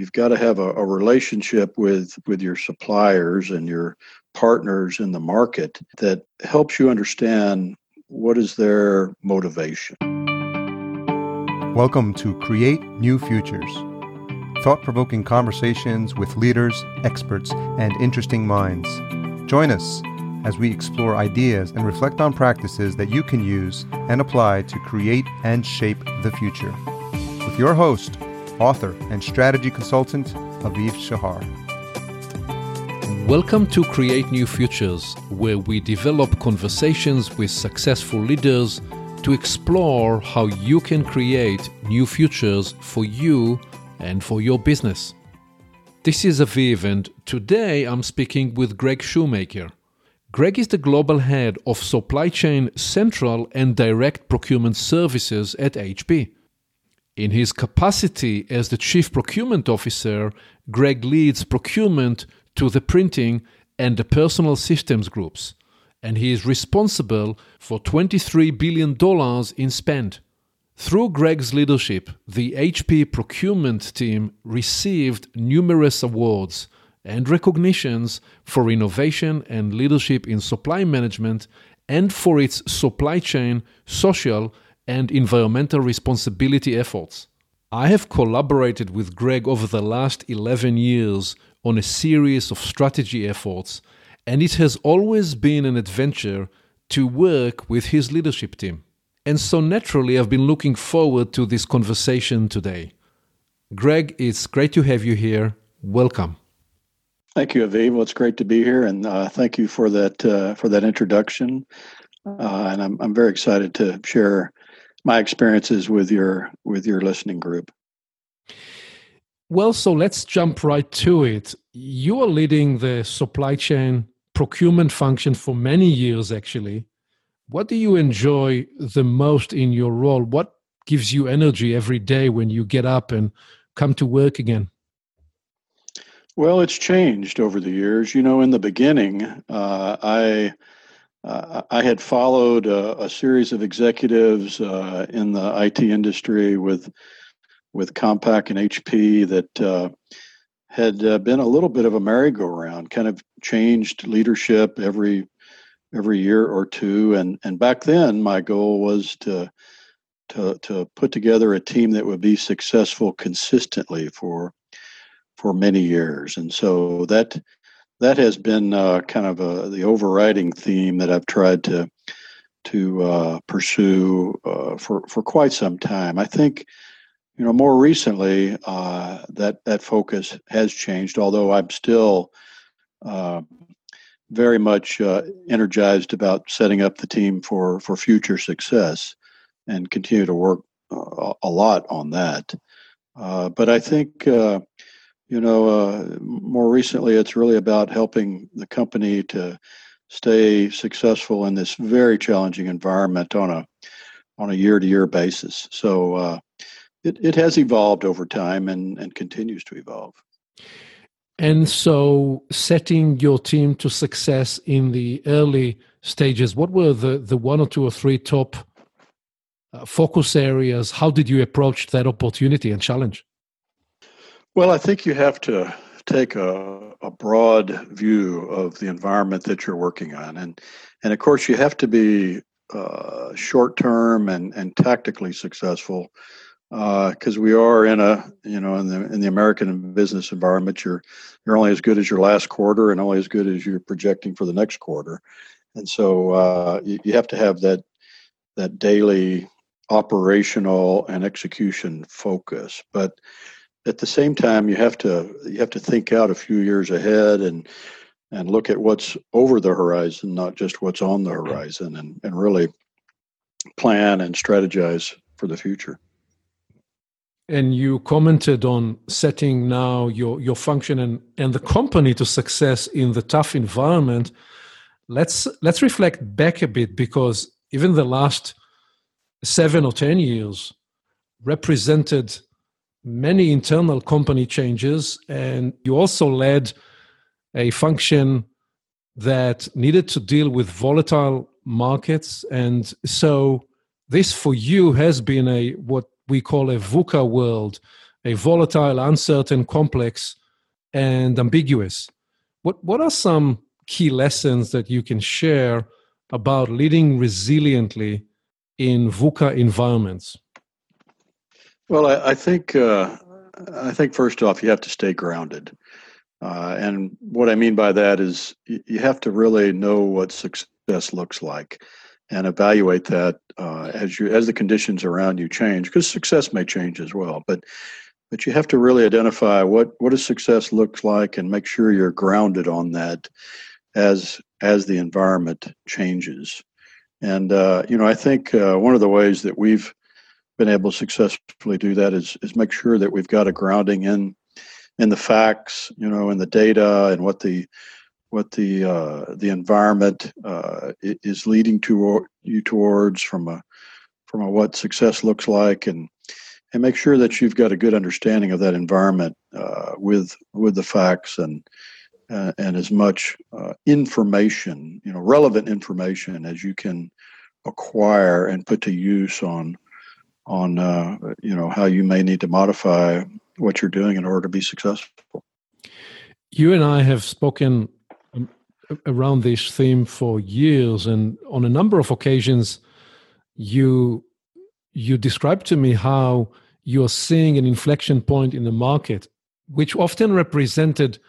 you've got to have a, a relationship with with your suppliers and your partners in the market that helps you understand what is their motivation. Welcome to Create New Futures. Thought provoking conversations with leaders, experts, and interesting minds. Join us as we explore ideas and reflect on practices that you can use and apply to create and shape the future. With your host, author, and strategy consultant, Aviv Shahar. Welcome to Create New Futures, where we develop conversations with successful leaders to explore how you can create new futures for you and for your business. This is Aviv, and today I'm speaking with Greg Shoemaker. Greg is the global head of supply chain central and direct procurement services at HP. In his capacity as the chief procurement officer, Greg leads procurement to the printing and the personal systems groups, and he is responsible for $23 billion in spend. Through Greg's leadership, the HP procurement team received numerous awards and recognitions for innovation and leadership in supply management and for its supply chain, social, and environmental responsibility efforts. I have collaborated with Greg over the last 11 years on a series of strategy efforts, and it has always been an adventure to work with his leadership team. And so naturally, I've been looking forward to this conversation today. Greg, it's great to have you here. Welcome. Thank you, Aviv. Well, it's great to be here, and uh, thank you for that uh, for that introduction. Uh, and I'm I'm very excited to share my experiences with your with your listening group. Well, so let's jump right to it. You are leading the supply chain procurement function for many years, actually. What do you enjoy the most in your role? What gives you energy every day when you get up and come to work again? Well, it's changed over the years. You know, in the beginning, uh, I uh, I had followed a, a series of executives uh, in the IT industry with with Compaq and HP that uh, had uh, been a little bit of a merry-go-round, kind of changed leadership every every year or two. And and back then, my goal was to to to put together a team that would be successful consistently for for many years. And so that that has been uh, kind of a, the overriding theme that I've tried to to uh, pursue uh, for for quite some time. I think you know more recently uh, that that focus has changed, although I'm still uh, very much uh, energized about setting up the team for for future success and continue to work a lot on that. But I think you know uh, more recently it's really about helping the company to stay successful in this very challenging environment on a on a year to year basis. So uh, it it has evolved over time and and continues to evolve. And so, setting your team to success in the early stages, what were the, the one or two or three top uh, focus areas? How did you approach that opportunity and challenge? Well, I think you have to take a, a broad view of the environment that you're working on. And, and of course, you have to be uh, short term and, and tactically successful because uh, we are in a you know in the in the American business environment, you're you're only as good as your last quarter, and only as good as you're projecting for the next quarter, and so uh, you, you have to have that that daily operational and execution focus. But at the same time, you have to you have to think out a few years ahead and and look at what's over the horizon, not just what's on the horizon, and, and really plan and strategize for the future. And you commented on setting now your your function and and the company to success in the tough environment. Let's let's reflect back a bit because even the last 7 or 10 years represented many internal company changes and you also led a function that needed to deal with volatile markets and so this for you has been a what we call a VUCA world, a volatile, uncertain, complex, and ambiguous. What what are some key lessons that you can share about leading resiliently in VUCA environments? Well, I, I think uh, I think first off, you have to stay grounded, uh, and what I mean by that is you have to really know what success looks like, and evaluate that uh, as you as the conditions around you change, because success may change as well. But but you have to really identify what what does success looks like, and make sure you're grounded on that as as the environment changes. And uh, you know, I think uh, one of the ways that we've been able to successfully do that is is make sure that we've got a grounding in in the facts, you know, in the data and what the what the uh, the environment uh, is leading to you towards from a from a what success looks like and and make sure that you've got a good understanding of that environment uh, with with the facts and uh, and as much uh, information, you know, relevant information as you can acquire and put to use on on uh, you know how you may need to modify what you're doing in order to be successful. You and I have spoken um, around this theme for years, and on a number of occasions, you you described to me how you're seeing an inflection point in the market, which often represented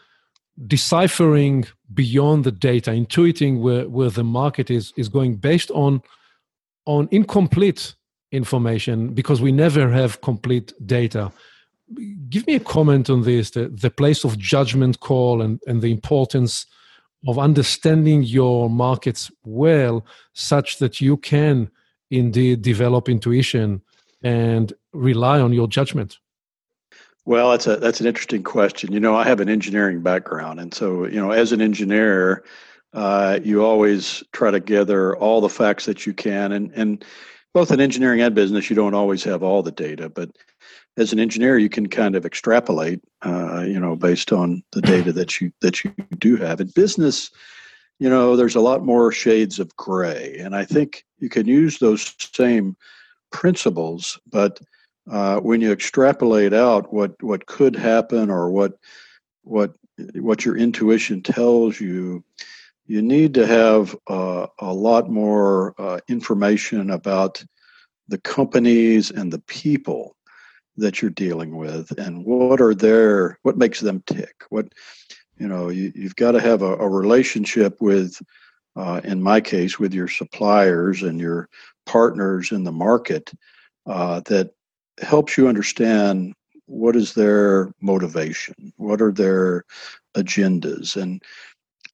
deciphering beyond the data, intuiting where, where the market is is going based on on incomplete information because we never have complete data. Give me a comment on this, the, the place of judgment call and, and the importance of understanding your markets well such that you can indeed develop intuition and rely on your judgment. Well, that's a that's an interesting question. You know, I have an engineering background, and so you know, as an engineer, uh, you always try to gather all the facts that you can, and and both in engineering and business, you don't always have all the data, but as an engineer, you can kind of extrapolate, uh, you know, based on the data that you that you do have. In business, you know, there's a lot more shades of gray, and I think you can use those same principles, but uh, when you extrapolate out what what could happen or what what what your intuition tells you, you need to have uh, a lot more uh, information about the companies and the people that you're dealing with and what are their what makes them tick. What you know you, have got to have a, a relationship with uh, in my case with your suppliers and your partners in the market uh, that helps you understand what is their motivation, what are their agendas, and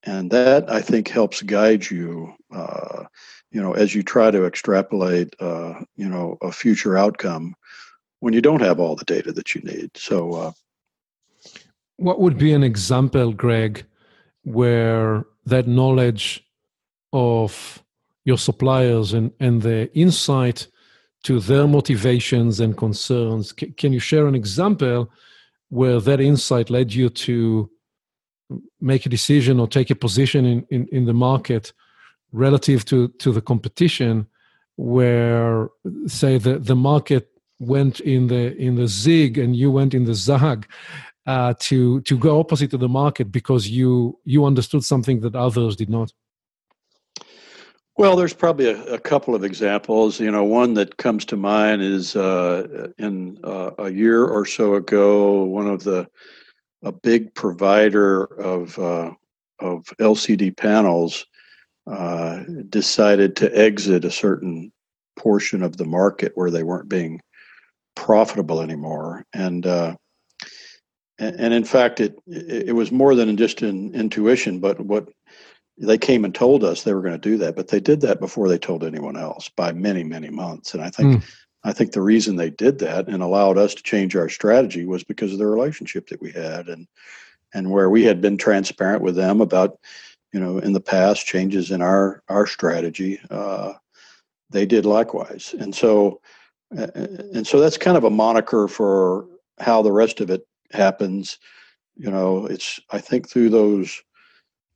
and that I think helps guide you. Uh, you know, as you try to extrapolate, uh, you know, a future outcome when you don't have all the data that you need. So, uh, what would be an example, Greg, where that knowledge of your suppliers and and the insight to their motivations and concerns. C- can you share an example where that insight led you to make a decision or take a position in, in, in the market relative to, to the competition where say the, the market went in the in the zig and you went in the zag uh, to to go opposite to the market because you you understood something that others did not well, there's probably a, a, couple of examples. You know, one that comes to mind is uh, in uh, a year or so ago, one of the a big provider of uh, of LCD panels uh, decided to exit a certain portion of the market where they weren't being profitable anymore, and uh, and in fact, it it was more than just an intuition, but what they came and told us they were going to do that, but they did that before they told anyone else by many, many months. And I think, mm. I think the reason they did that and allowed us to change our strategy was because of the relationship that we had, and and where we had been transparent with them about, you know, in the past changes in our our strategy. Uh, they did likewise, and so, and so that's kind of a moniker for how the rest of it happens. You know, it's I think through those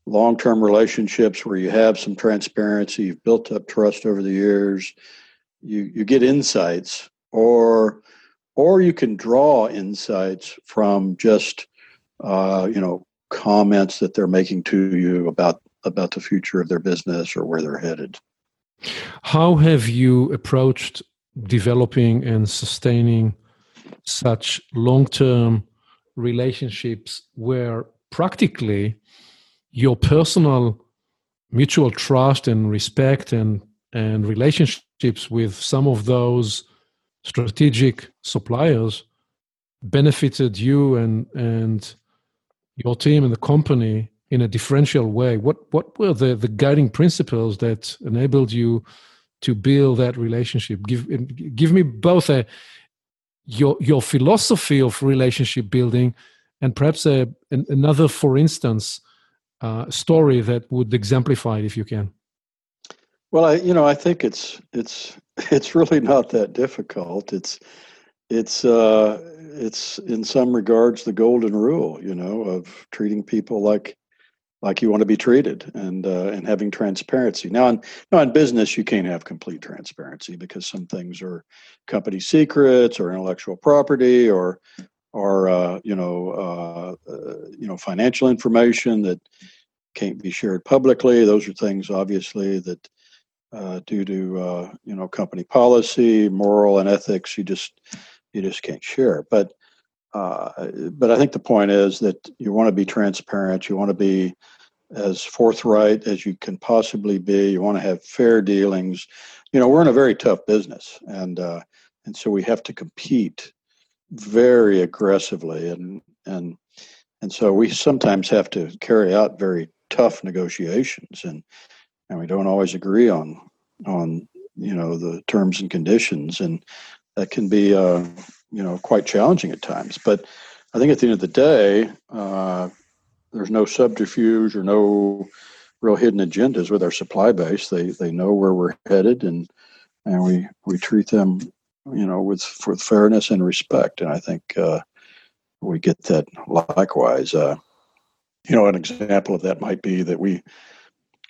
long term relationships where you have some transparency, you've built up trust over the years, you, you get insights, or or you can draw insights from just uh, you know comments that they're making to you about about the future of their business or where they're headed. How have you approached developing and sustaining such long-term relationships where practically your personal mutual trust and respect and and with some of those strategic suppliers benefited you and and your team and the company in a differential way. What what were the the guiding principles that enabled you to build that relationship? Give give me both a your your philosophy of relationship building and perhaps a an, another for instance uh, story that would exemplify it if you can well i you know i think it's it's it's really not that difficult it's it's uh it's in some regards the golden rule you know of treating people like like you want to be treated and uh, and having transparency. Now, in now in business, you can't have complete transparency because some things are company secrets or intellectual property or or uh, you know uh, uh, you know financial information that can't be shared publicly. Those are things obviously that uh, due to uh, you know company policy, moral and ethics, you just you just can't share. But uh, but I think the point is that you want to be transparent. You want to be as forthright as you can possibly be. You want to have fair dealings. You know, we're in a very tough business, and uh, and so we have to compete very aggressively, and and and so we sometimes have to carry out very tough negotiations, and and we don't always agree on on you know the terms and conditions, and that can be uh, you know quite challenging at times. But I think at the end of the day, uh, there's no subterfuge or no real hidden agendas with our supply base. They they know where we're headed, and and we we treat them, you know, with with fairness and respect. And I think uh, we get that likewise. Uh, you know, an example of that might be that we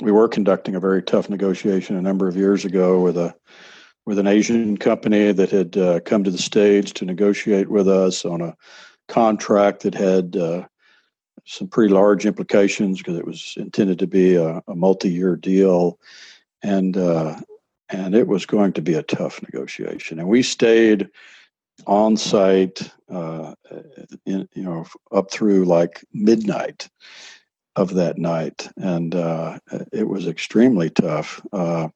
we were conducting a very tough negotiation a number of years ago with a with an Asian company that had uh, come to the States to negotiate with us on a contract that had uh, some pretty large implications because it was intended to be a, a multi-year deal, and uh, and it was going to be a tough negotiation. And we stayed on site, uh, in, you know, up through like midnight of that night, and uh, it was extremely tough. Uh,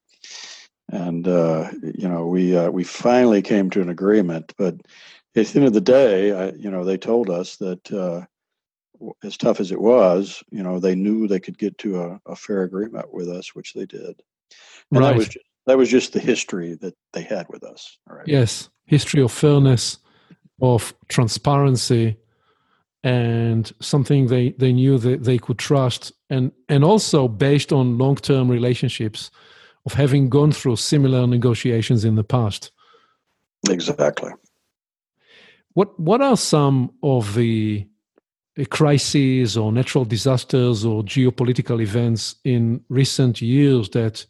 and uh, you know, we uh, we finally came to an agreement, but at the end of the day, I, you know, they told us that uh, as tough as it was, you know, they knew they could get to a, a fair agreement with us, which they did. And right. that was just, that was just the history that they had with us. Right? Yes, history of fairness, of transparency, and something they, they knew that they could trust, and and also based on long term relationships, of having gone through similar negotiations in the past. Exactly. What what are some of the crises or natural disasters or geopolitical events in recent years that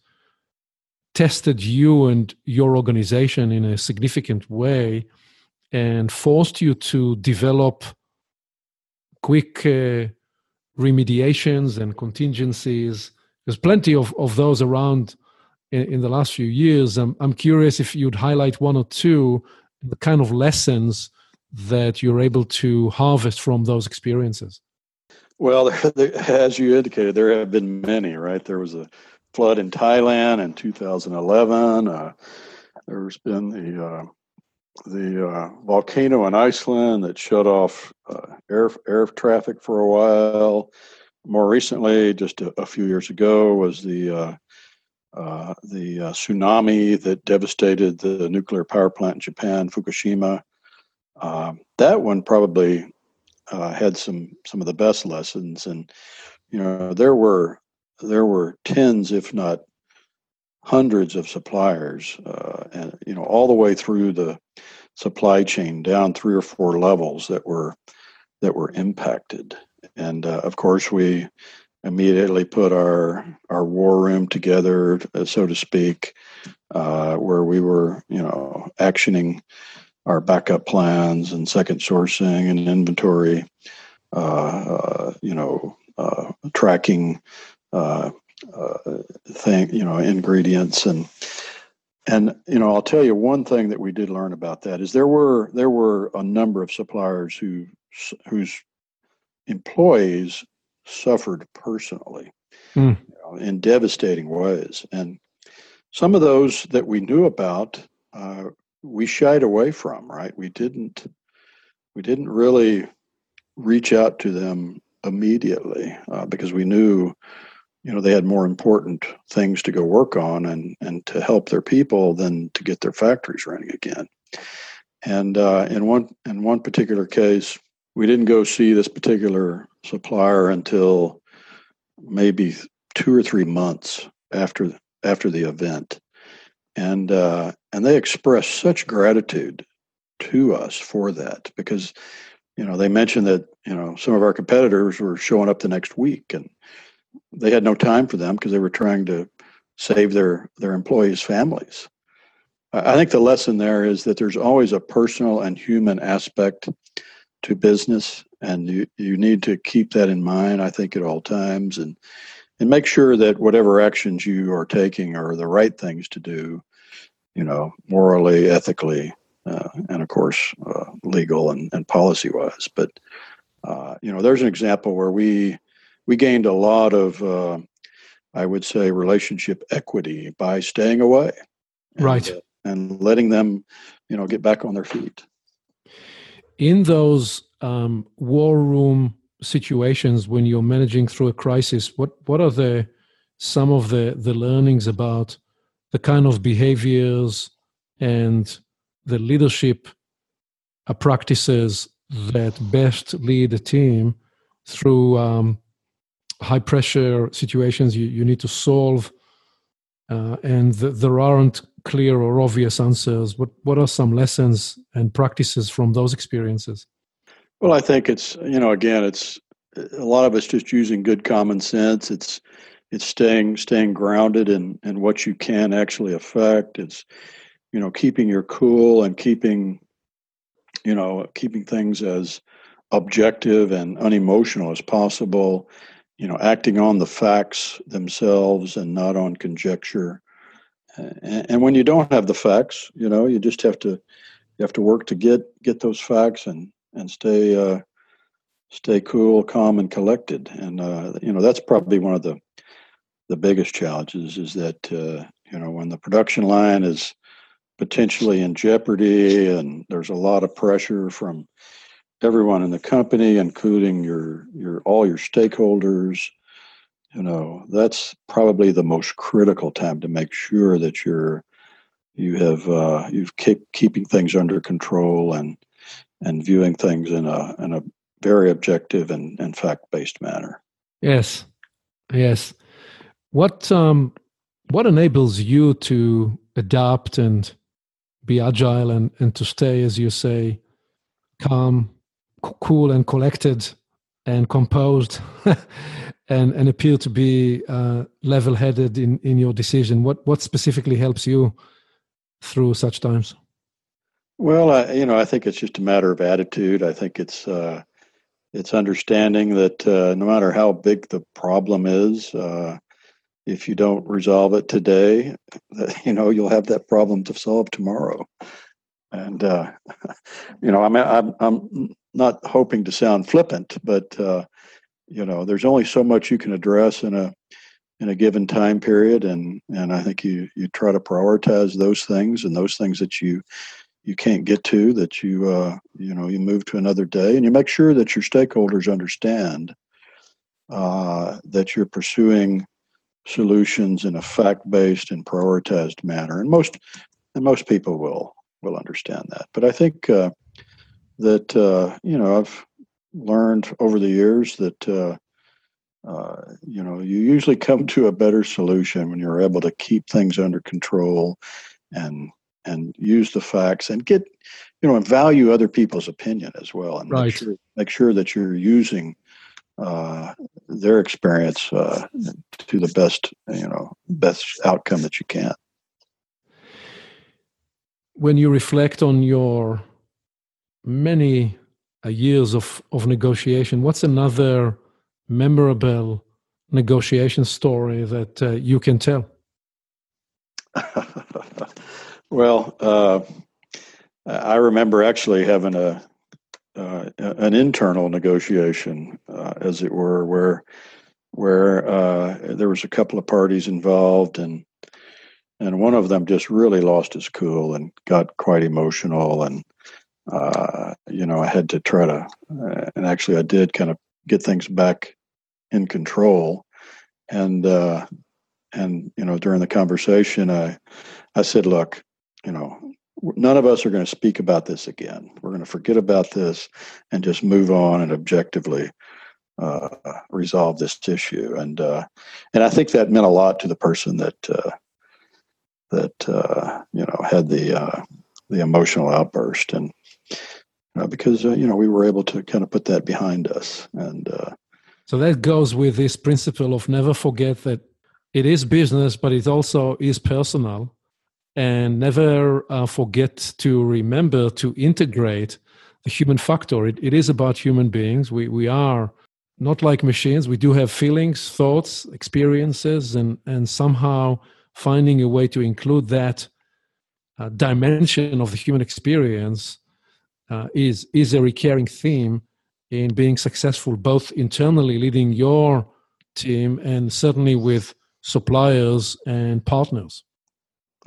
tested you and your organization in a significant way and forced you to develop quick uh, remediations and contingencies there's plenty of, of those around in, in the last few years I'm, I'm curious if you'd highlight one or two the kind of lessons that you're able to harvest from those experiences? Well, as you indicated, there have been many, right? There was a flood in Thailand in 2011. Uh, there's been the uh, the uh, volcano in Iceland that shut off uh, air air traffic for a while. More recently, just a, a few years ago, was the uh, uh, the tsunami that devastated the nuclear power plant in Japan, Fukushima. Um, that one probably uh, had some some of the best lessons, and you know there were there were tens, if not hundreds, of suppliers, uh, and you know all the way through the supply chain down three or four levels that were that were impacted, and uh, of course we immediately put our our war room together, so to speak, uh, where we were you know actioning our backup plans and second sourcing and inventory, uh, you know, tracking thing, you know, ingredients and and you know, I'll tell you one thing that we did learn about that is there were there were a number of suppliers who whose employees suffered personally mm. you know, in devastating ways, and some of those that we knew about, uh, we shied away from. Right, we didn't we didn't really reach out to them immediately uh, because we knew you know they had more important things to go work on and and to help their people than to get their factories running again. And uh, in one in one particular case we didn't go see this particular supplier until maybe two or three months after after the event. And uh, and they expressed such gratitude to us for that because you know they mentioned that you know some of our competitors were showing up the next week and they had no time for them because they were trying to save their their employees' families. I think the lesson there is that there's always a personal and human aspect to business, and you, you need to keep that in mind. I think at all times, and and make sure that whatever actions you are taking are the right things to do, you know, morally, ethically, uh, and of course, uh, legal and, and policy wise. But uh, you know, there's an example where we we gained a lot of, uh, I would say, relationship equity by staying away, and, right, uh, and letting them, you know, get back on their feet. In those um, war room situations, when you're managing through a crisis, what what are the some of the the learnings about the kind of behaviors and the leadership uh, practices that best lead a team through um, high pressure situations you, you need to solve uh, and th- there aren't clear or obvious answers. What what are some lessons and practices from those experiences? Well i think it's you know again it's a lot of us just using good common sense. It's it's staying staying grounded in in what you can actually affect. It's you know keeping your cool and keeping you know keeping things as objective and unemotional as possible you know, acting on the facts themselves and not on conjecture. And, and, when you don't have the facts, you know, you just have to you have to work to get get those facts and and stay uh, stay cool, calm, and collected. And uh, you know, that's probably one of the the biggest challenges is that uh, you know when the production line is potentially in jeopardy and there's a lot of pressure from everyone in the company, including your your all your stakeholders. You know, that's probably the most critical time to make sure that you're you have uh, you've keep keeping things under control and and viewing things in a in a very objective and, and fact based manner. Yes, yes. What um what enables you to adapt and be agile and and to stay, as you say, calm cool and collected and composed and and appear to be uh, level headed in in your decision. What what specifically helps you through such times? Well I, you know i think it's just a matter of attitude. I think it's uh, it's understanding that uh, no matter how big the problem is uh, if you don't resolve it today you know you'll have that problem to solve tomorrow. And uh, you know I'm, I'm i'm not hoping to sound flippant but uh, you know there's only so much you can address in a in a given time period and and i think you you try to prioritize those things and those things that you you can't get to that you uh, you know you move to another day and you make sure that your stakeholders understand uh, that you're pursuing solutions in a fact-based and prioritized manner and most and most people will will understand that. But I think uh, that uh, you know I've learned over the years that uh, uh, you know you usually come to a better solution when you're able to keep things under control and and use the facts and get you know and value other people's opinion as well and right. make, sure, make sure that you're using uh, their experience uh, to the best you know best outcome that you can when you reflect on your many uh, years of, of negotiation, what's another memorable negotiation story that uh, you can tell? well, uh, I remember actually having a uh, an internal negotiation, uh, as it were, where where uh, there was a couple of parties involved, and and one of them just really lost his cool and got quite emotional, and uh, you know I had to try to, uh, and actually I did kind of get things back in control, and uh, and you know during the conversation I I said, look, you know none of us are going to speak about this again. We're going to forget about this and just move on and objectively uh, resolve this issue. And uh, and I think that meant a lot to the person that uh, that uh, you know had the uh, the emotional outburst, and because uh, you know we were able to kind of put that behind us. And so that goes with this principle of never forget that it is business, but it also is personal and never uh, forget to remember to integrate the human factor. It, it is about human beings. We, we are not like machines. We do have feelings, thoughts, experiences, and, and somehow finding a way to include that uh, dimension of the human experience uh, is, is a recurring theme in being successful, both internally leading your team and certainly with suppliers and partners.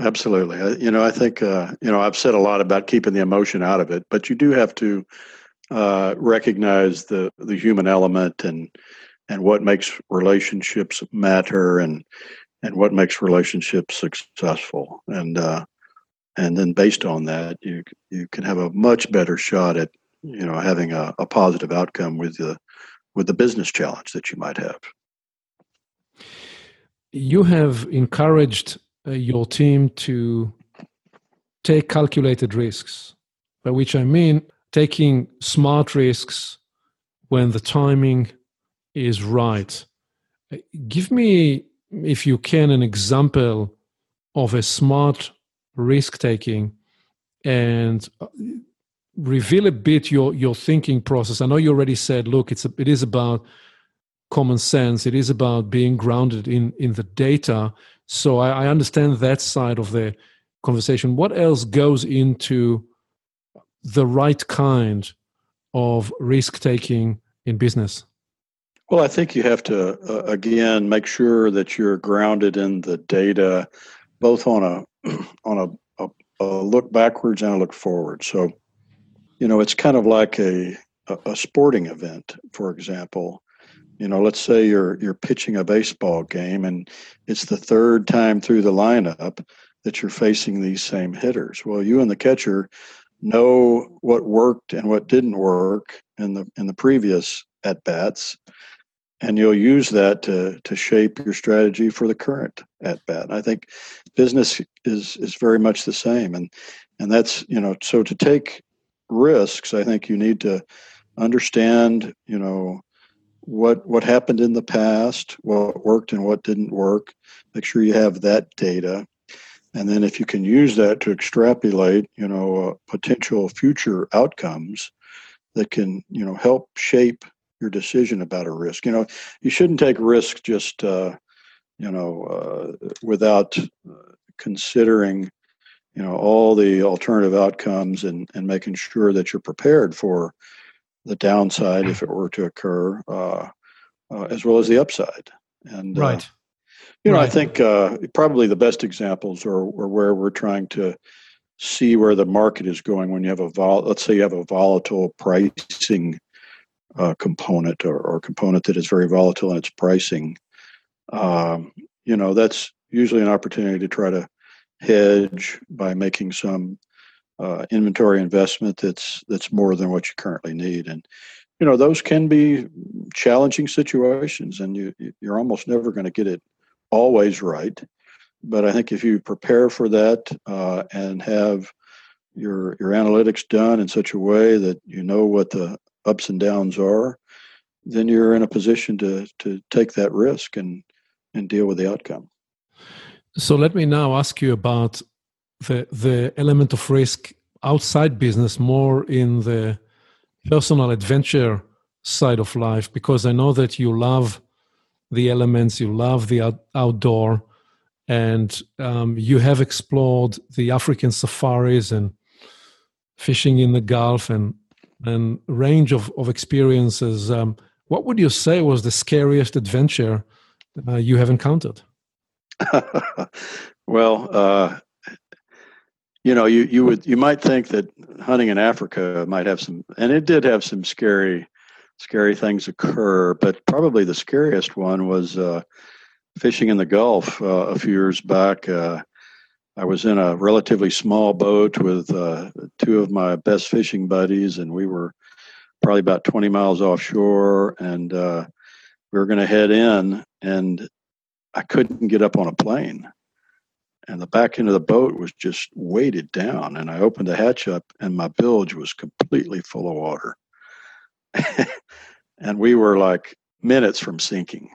Absolutely. You know, I think, uh, you know, I've said a lot about keeping the emotion out of it, but you do have to uh, recognize the, the human element and, and what makes relationships matter and, and what makes relationships successful. And, uh, and then based on that, you, you can have a much better shot at, you know, having a, a positive outcome with the, with the business challenge that you might have. You have encouraged uh, your team to take calculated risks, by which I mean taking smart risks when the timing is right. Uh, give me, if you can, an example of a smart risk taking and uh, reveal a bit your your thinking process. I know you already said, look, it's a, it is about common sense. It is about being grounded in in the data. So I, I understand that side of the conversation. What else goes into the right kind of risk taking in business? Well, I think you have to uh, again make sure that you're grounded in the data, both on a on a, a, a, look backwards and a look forward. So, you know, it's kind of like a a sporting event, for example. You know, let's say you're you're pitching a baseball game and it's the third time through the lineup that you're facing these same hitters. Well, you and the catcher know what worked and what didn't work in the in the previous at bats and you'll use that to to shape your strategy for the current at bat. I think business is is very much the same and and that's, you know, so to take risks, I think you need to understand, you know, what what happened in the past, what worked and what didn't work. Make sure you have that data, and then if you can use that to extrapolate, you know, uh, potential future outcomes that can you know help shape your decision about a risk. You know, you shouldn't take risk just uh, you know uh, without uh, considering you know all the alternative outcomes and and making sure that you're prepared for the downside if it were to occur, uh, uh, as well as the upside. And uh, right. you know, right. I think uh, probably the best examples are, are, where we're trying to see where the market is going when you have a vol. Let's say you have a volatile pricing uh, component or, or component that is very volatile in its pricing. Um, you know, that's usually an opportunity to try to hedge by making some uh, inventory investment that's that's more than what you currently need and you know those can be challenging situations and you you're almost never going to get it always right but i think if you prepare for that uh, and have your your analytics done in such a way that you know what the ups and downs are then you're in a position to to take that risk and and deal with the outcome. So let me now ask you about the the element of risk outside business, more in the personal adventure side of life, because I know that you love the elements, you love the out- outdoor, and um, you have explored the African safaris and fishing in the Gulf and and range of, of experiences. Um, what would you say was the scariest adventure uh, you have encountered? well, uh, you know, you you would you might think that hunting in Africa might have some, and it did have some scary, scary things occur. But probably the scariest one was uh, fishing in the Gulf uh, a few years back. I was in a relatively small boat with uh, two of my best fishing buddies, and we were probably about 20 miles offshore, and uh, we were going to head in, and I couldn't get up on a plane. And the back end of the boat was just weighted down, and I opened the hatch up, and my bilge was completely full of water. and we were like minutes from sinking.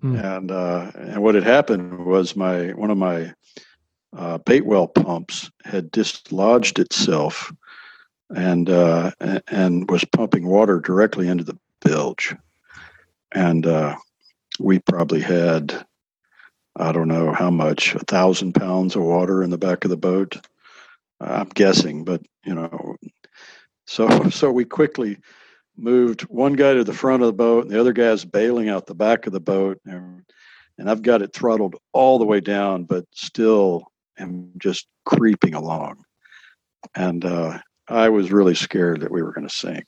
Mm. And uh, and what had happened was my one of my uh, bait well pumps had dislodged itself and uh, and was pumping water directly into the bilge, and uh, we probably had I don't know how much a thousand pounds of water in the back of the boat. I'm guessing, but you know, so so we quickly moved one guy to the front of the boat, and the other guy's bailing out the back of the boat, and, and I've got it throttled all the way down, but still am just creeping along. And uh, I was really scared that we were going to sink.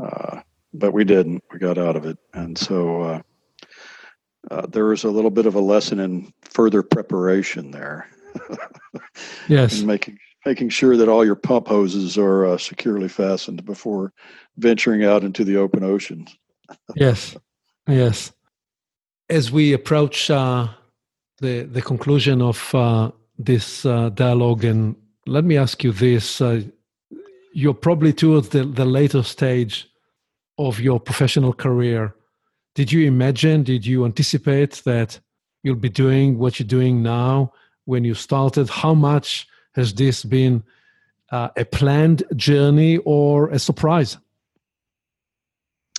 Uh, but we didn't. We got out of it. And so uh, uh there was a little bit of a lesson in further preparation there. yes. making making sure that all your pump hoses are uh, securely fastened before venturing out into the open ocean. yes. Yes. As we approach uh, the the conclusion of uh, this uh, dialogue, and let me ask you this: uh, You're probably towards the, the later stage of your professional career. Did you imagine? Did you anticipate that you'll be doing what you're doing now when you started? How much has this been uh, a planned journey or a surprise?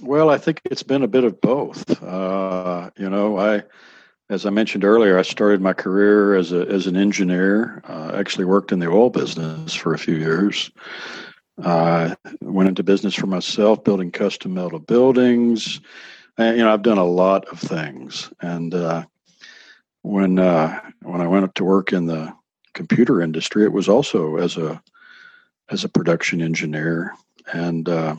Well, I think it's been a bit of both. Uh, you know, I as I mentioned earlier, I started my career as a as an engineer. Uh, actually, worked in the oil business for a few years. Uh, went into business for myself, building custom metal buildings. And, you know, I've done a lot of things. And uh, when uh, when I went up to work in the computer industry, it was also as a as a production engineer. And uh,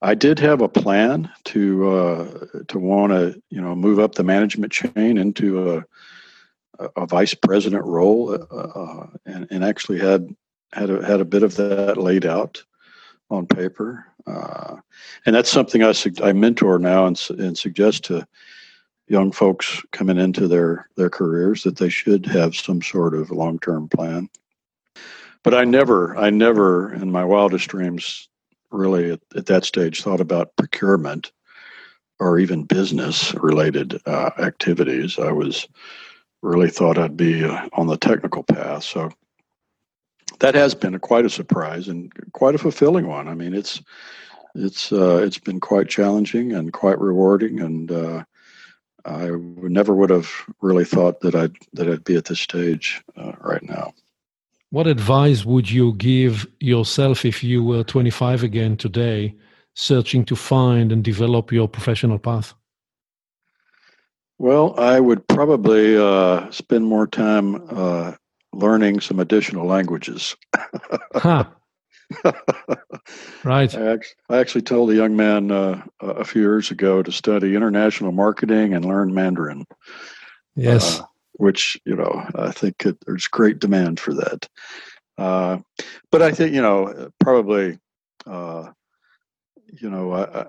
I did have a plan to uh, to want to you know move up the management chain into a, a vice president role, uh, uh, and, and actually had had a, had a bit of that laid out on paper, uh, and that's something I I mentor now and, and suggest to young folks coming into their their careers that they should have some sort of long term plan. But I never I never in my wildest dreams really at, at that stage thought about procurement or even business related uh, activities. I was really thought I'd be uh, on the technical path. So that has been a, quite a surprise and quite a fulfilling one. I mean, it's it's uh, it's been quite challenging and quite rewarding, and uh, I never would have really thought that I'd that I'd be at this stage uh, right now. What advice would you give yourself if you were 25 again today, searching to find and develop your professional path? Well, I would probably uh, spend more time uh, learning some additional languages. huh. right. I actually, told a young man uh, a few years ago to study international marketing and learn Mandarin. Yes. Uh, which you know I think it, there's great demand for that. Uh, but I think you know probably uh, you know I,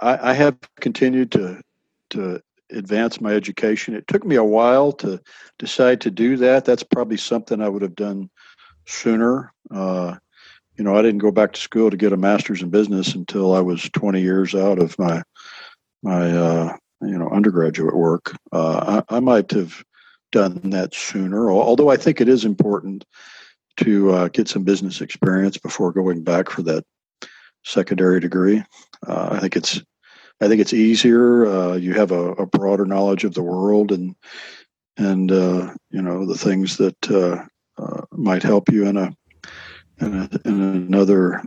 I, I have continued to to advance my education. It took me a while to decide to do that. That's probably something I would have done sooner. Uh, you know, I didn't go back to school to get a master's in business until I was 20 years out of my my uh, you know undergraduate work. Uh, I, I, might have done that sooner. Although I think it is important to uh, get some business experience before going back for that secondary degree. Uh, I think it's I think it's easier. Uh, you have a, a, broader knowledge of the world and and uh, you know the things that uh, uh, might help you in a in, a, in another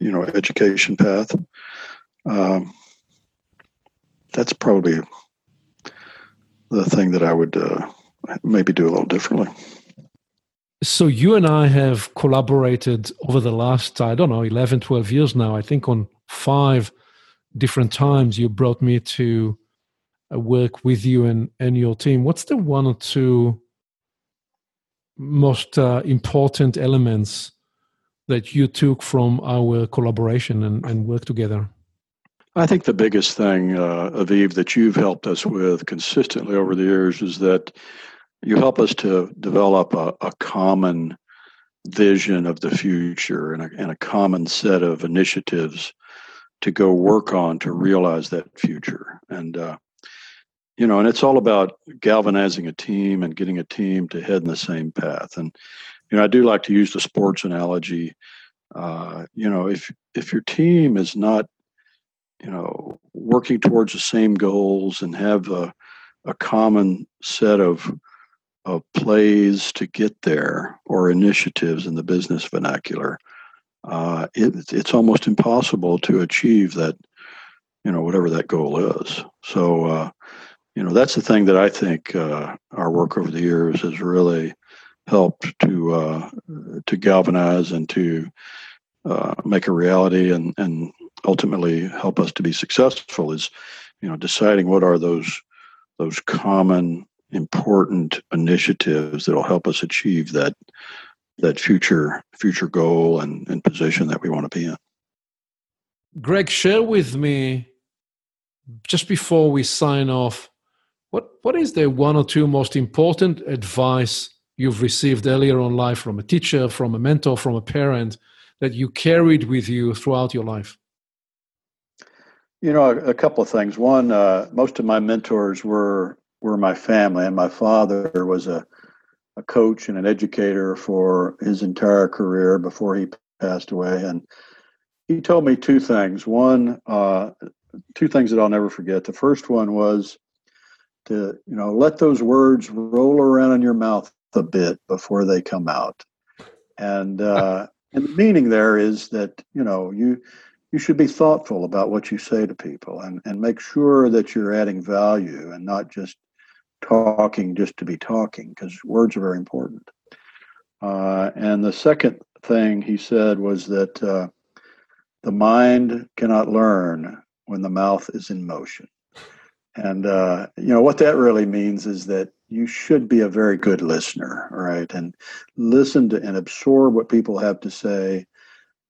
you know education path. Um, that's probably the thing that I would maybe do a little differently. So you and I have collaborated over the last, I don't know, 11, 12 years now, I think on five different times you brought me to uh, work with you and, and your team. What's the one or two most uh, important elements that you took from our collaboration and, and work together? I think the biggest thing, uh, Aviv, that you've helped us with consistently over the years is that you help us to develop a, a common vision of the future and a, and a common set of initiatives to go work on to realize that future. And, uh, you know, and it's all about galvanizing a team and getting a team to head in the same path. And, you know, I do like to use the sports analogy. Uh, you know, if if your team is not, you know, working towards the same goals and have a, a common set of of plays to get there or initiatives in the business vernacular, uh, it, it's almost impossible to achieve that, you know, whatever that goal is. So, uh, you know, that's the thing that I think uh, our work over the years has really helped to uh, to galvanize and to uh, make a reality and and ultimately help us to be successful. Is you know deciding what are those those common important initiatives that'll help us achieve that that future future goal and, and position that we want to be in. Greg, share with me just before we sign off, what what is the one or two most important advice you've received earlier on life from a teacher, from a mentor, from a parent that you carried with you throughout your life? You know, a, a couple of things. One, uh, most of my mentors were were my family, and my father was a, a coach and an educator for his entire career before he passed away. And he told me two things. One, uh, two things that I'll never forget. The first one was to, you know, let those words roll around in your mouth a bit before they come out. And uh, and the meaning there is that you know you you should be thoughtful about what you say to people and, and make sure that you're adding value and not just talking just to be talking because words are very important. Uh, and the second thing he said was that uh, the mind cannot learn when the mouth is in motion. And uh, you know what that really means is that you should be a very good listener, right? And listen to and absorb what people have to say,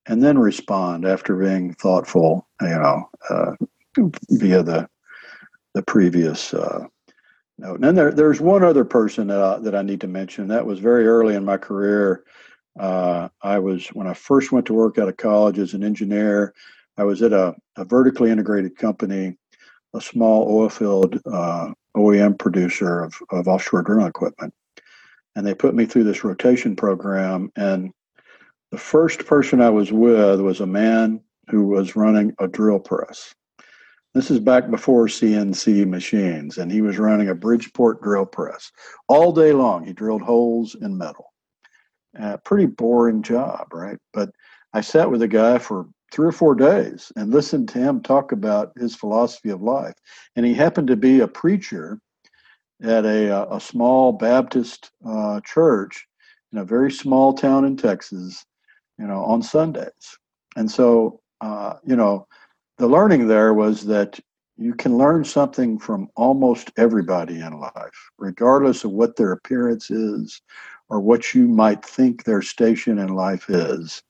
and then respond after being thoughtful. You know, uh, via the the previous uh, no. And then there, there's one other person that I, that I need to mention. That was very early in my career. Uh, I was when I first went to work out of college as an engineer. I was at a, a vertically integrated company, a small oil field uh, OEM producer of, of offshore drilling equipment, and they put me through this rotation program. And the first person I was with was a man who was running a drill press. This is back before CNC machines, and he was running a Bridgeport drill press all day long. He drilled holes in metal. Uh, pretty boring job, right? But I sat with the guy for three or four days and listened to him talk about his philosophy of life. And he happened to be a preacher at a, uh, a small Baptist uh, church in a very small town in Texas, you know, on Sundays. And so, uh, you know, the learning there was that you can learn something from almost everybody in life, regardless of what their appearance is or what you might think their station in life is.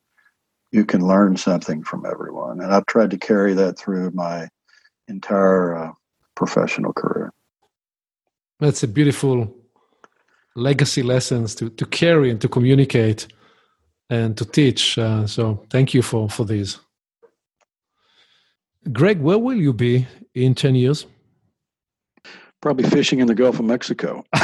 You can learn something from everyone. And I've tried to carry that through my entire uh, professional career. That's a beautiful legacy lessons to, to carry and to communicate and to teach. Uh, so thank you for, for these. Greg, where will you be in 10 years? Probably fishing in the Gulf of Mexico.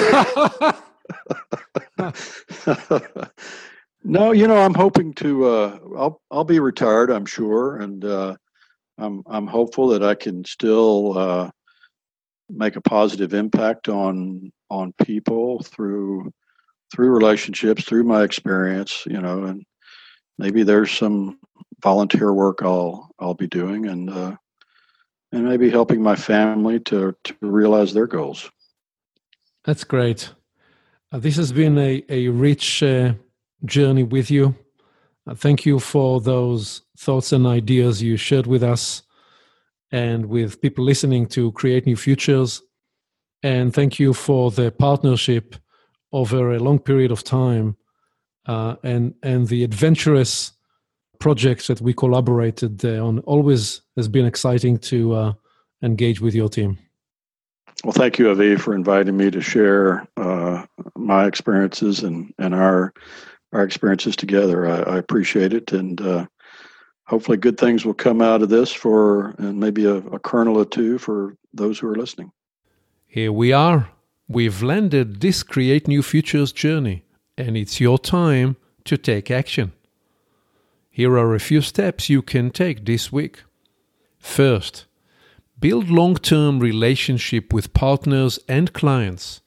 no, you know, I'm hoping to. Uh, I'll I'll be retired, I'm sure, and uh, I'm I'm hopeful that I can still uh, make a positive impact on on people through through relationships, through my experience, you know, and maybe there's some volunteer work I'll I'll be doing, and uh, and maybe helping my family to to realize their goals. That's great. Uh, this has been a a rich uh, journey with you. Uh, thank you for those thoughts and ideas you shared with us and with people listening to create new futures. And thank you for the partnership over a long period of time uh, and and the adventurous projects that we collaborated on always has been exciting to uh, engage with your team. Well, thank you, Avi, for inviting me to share uh, my experiences and, and our our experiences together. I, I appreciate it, and uh, hopefully, good things will come out of this for, and maybe a, a kernel or two for those who are listening. Here we are. We've landed this Create New Futures journey, and it's your time to take action. Here are a few steps you can take this week. First, build long term relationship with partners and clients,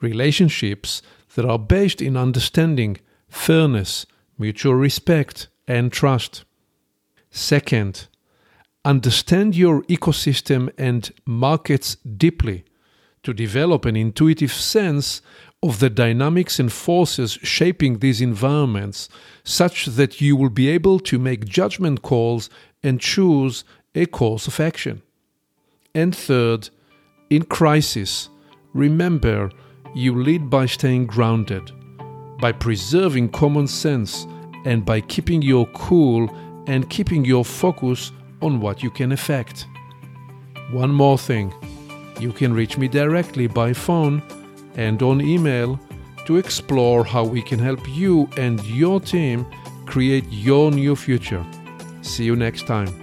relationships that are based in understanding, fairness, mutual respect, and trust. Second, understand your ecosystem and markets deeply to develop an intuitive sense of the dynamics and forces shaping these environments such that you will be able to make judgment calls and choose a course of action. And third, in crisis, remember you lead by staying grounded, by preserving common sense, and by keeping your cool and keeping your focus on what you can affect. One more thing you can reach me directly by phone and on email to explore how we can help you and your team create your new future. See you next time.